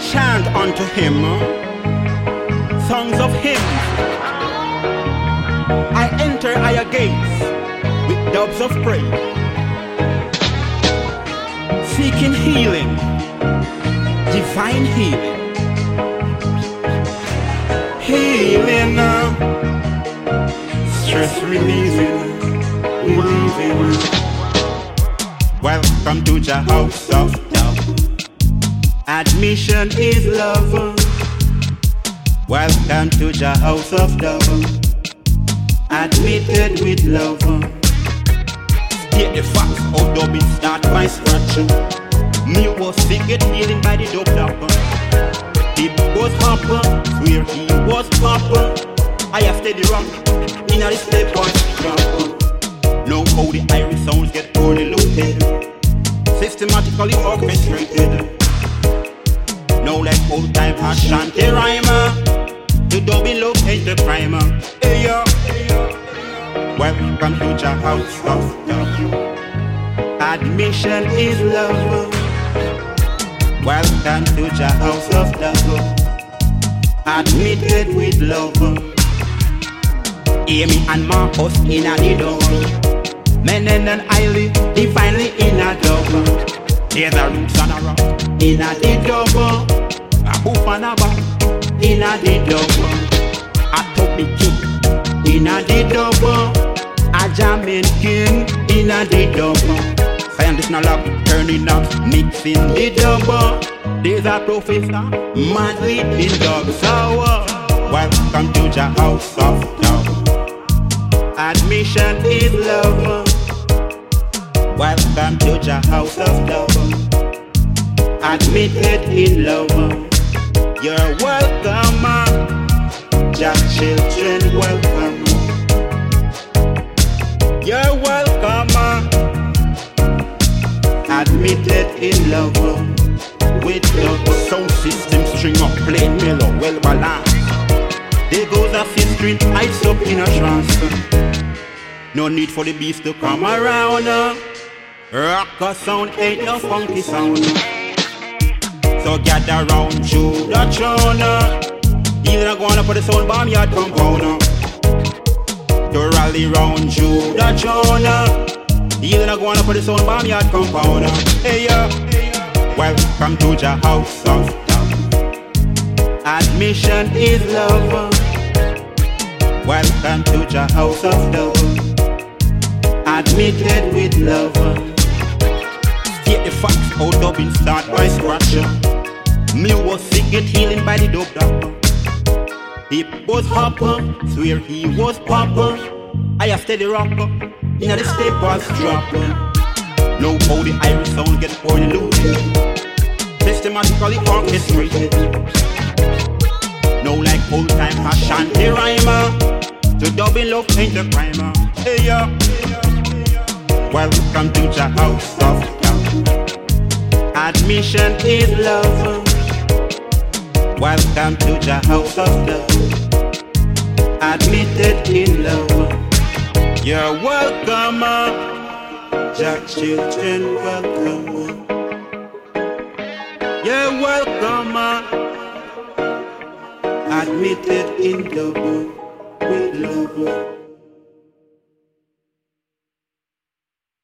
chant unto him songs of hymns. I enter higher gates with doves of praise, seeking healing, divine healing, healing, stress releasing, relieving. Welcome to the house of. Admission is love. Welcome to the house of love. Admitted with love. State the facts, how dubbing start by scratch. Me was sick, get healing by the dope doctor. He was hopper, swear he was popper. I have steady rock, in a step on drop. Know how the Irish sounds get poorly located, systematically orchestrated. No like old time Ashanti rhymer. Uh. Double look ain't the primer. Hey yo, welcome to the house of love. Admission is love. Welcome to the house of love. Admitted with love. Amy and Marcus in a door. Menen and Eiley divinely in a double. There's a roots and a rock in a the double. A boof and a back in a the double. A topi king in a the double. A jamming king in a the double. This no love, turning up, mixing the double. There's a professor, madly in dog sour. Uh, Welcome to the house of love. Admission is love. To the house of love. Admitted in love. You're welcome, Jack children, welcome. You're welcome, admitted in love. With love, sound system string up, play mellow, well balanced. There goes a fifth string, ice up in a trance. No need for the beast to come around. uh. Rock a sound ain't no funky sound. So gather round to the throne. Even a gonna put the Sound Balm Yard compound. To rally round to the throne. Even a gonna put the Sound Balm Yard compound. Hey yeah. Welcome to the house of love. Admission is love. Welcome to the house of love. Admitted with love. The facts, how dubbing start by scratch. Me was sick, get healing by the dope doctor. He was hopper, swear he was popper. I a steady rocker, in the staples dropper. Know how the Irish sound get poorly looted. Systematically orchestrated. No like old time Ashanti rhymer. To dubbing love ain't the primer. Hey yeah. Welcome to the house of love. Admission is love. Welcome to the house of love. Admitted in love. You're welcome, Jack children, welcome. You're welcome, admitted in love with love.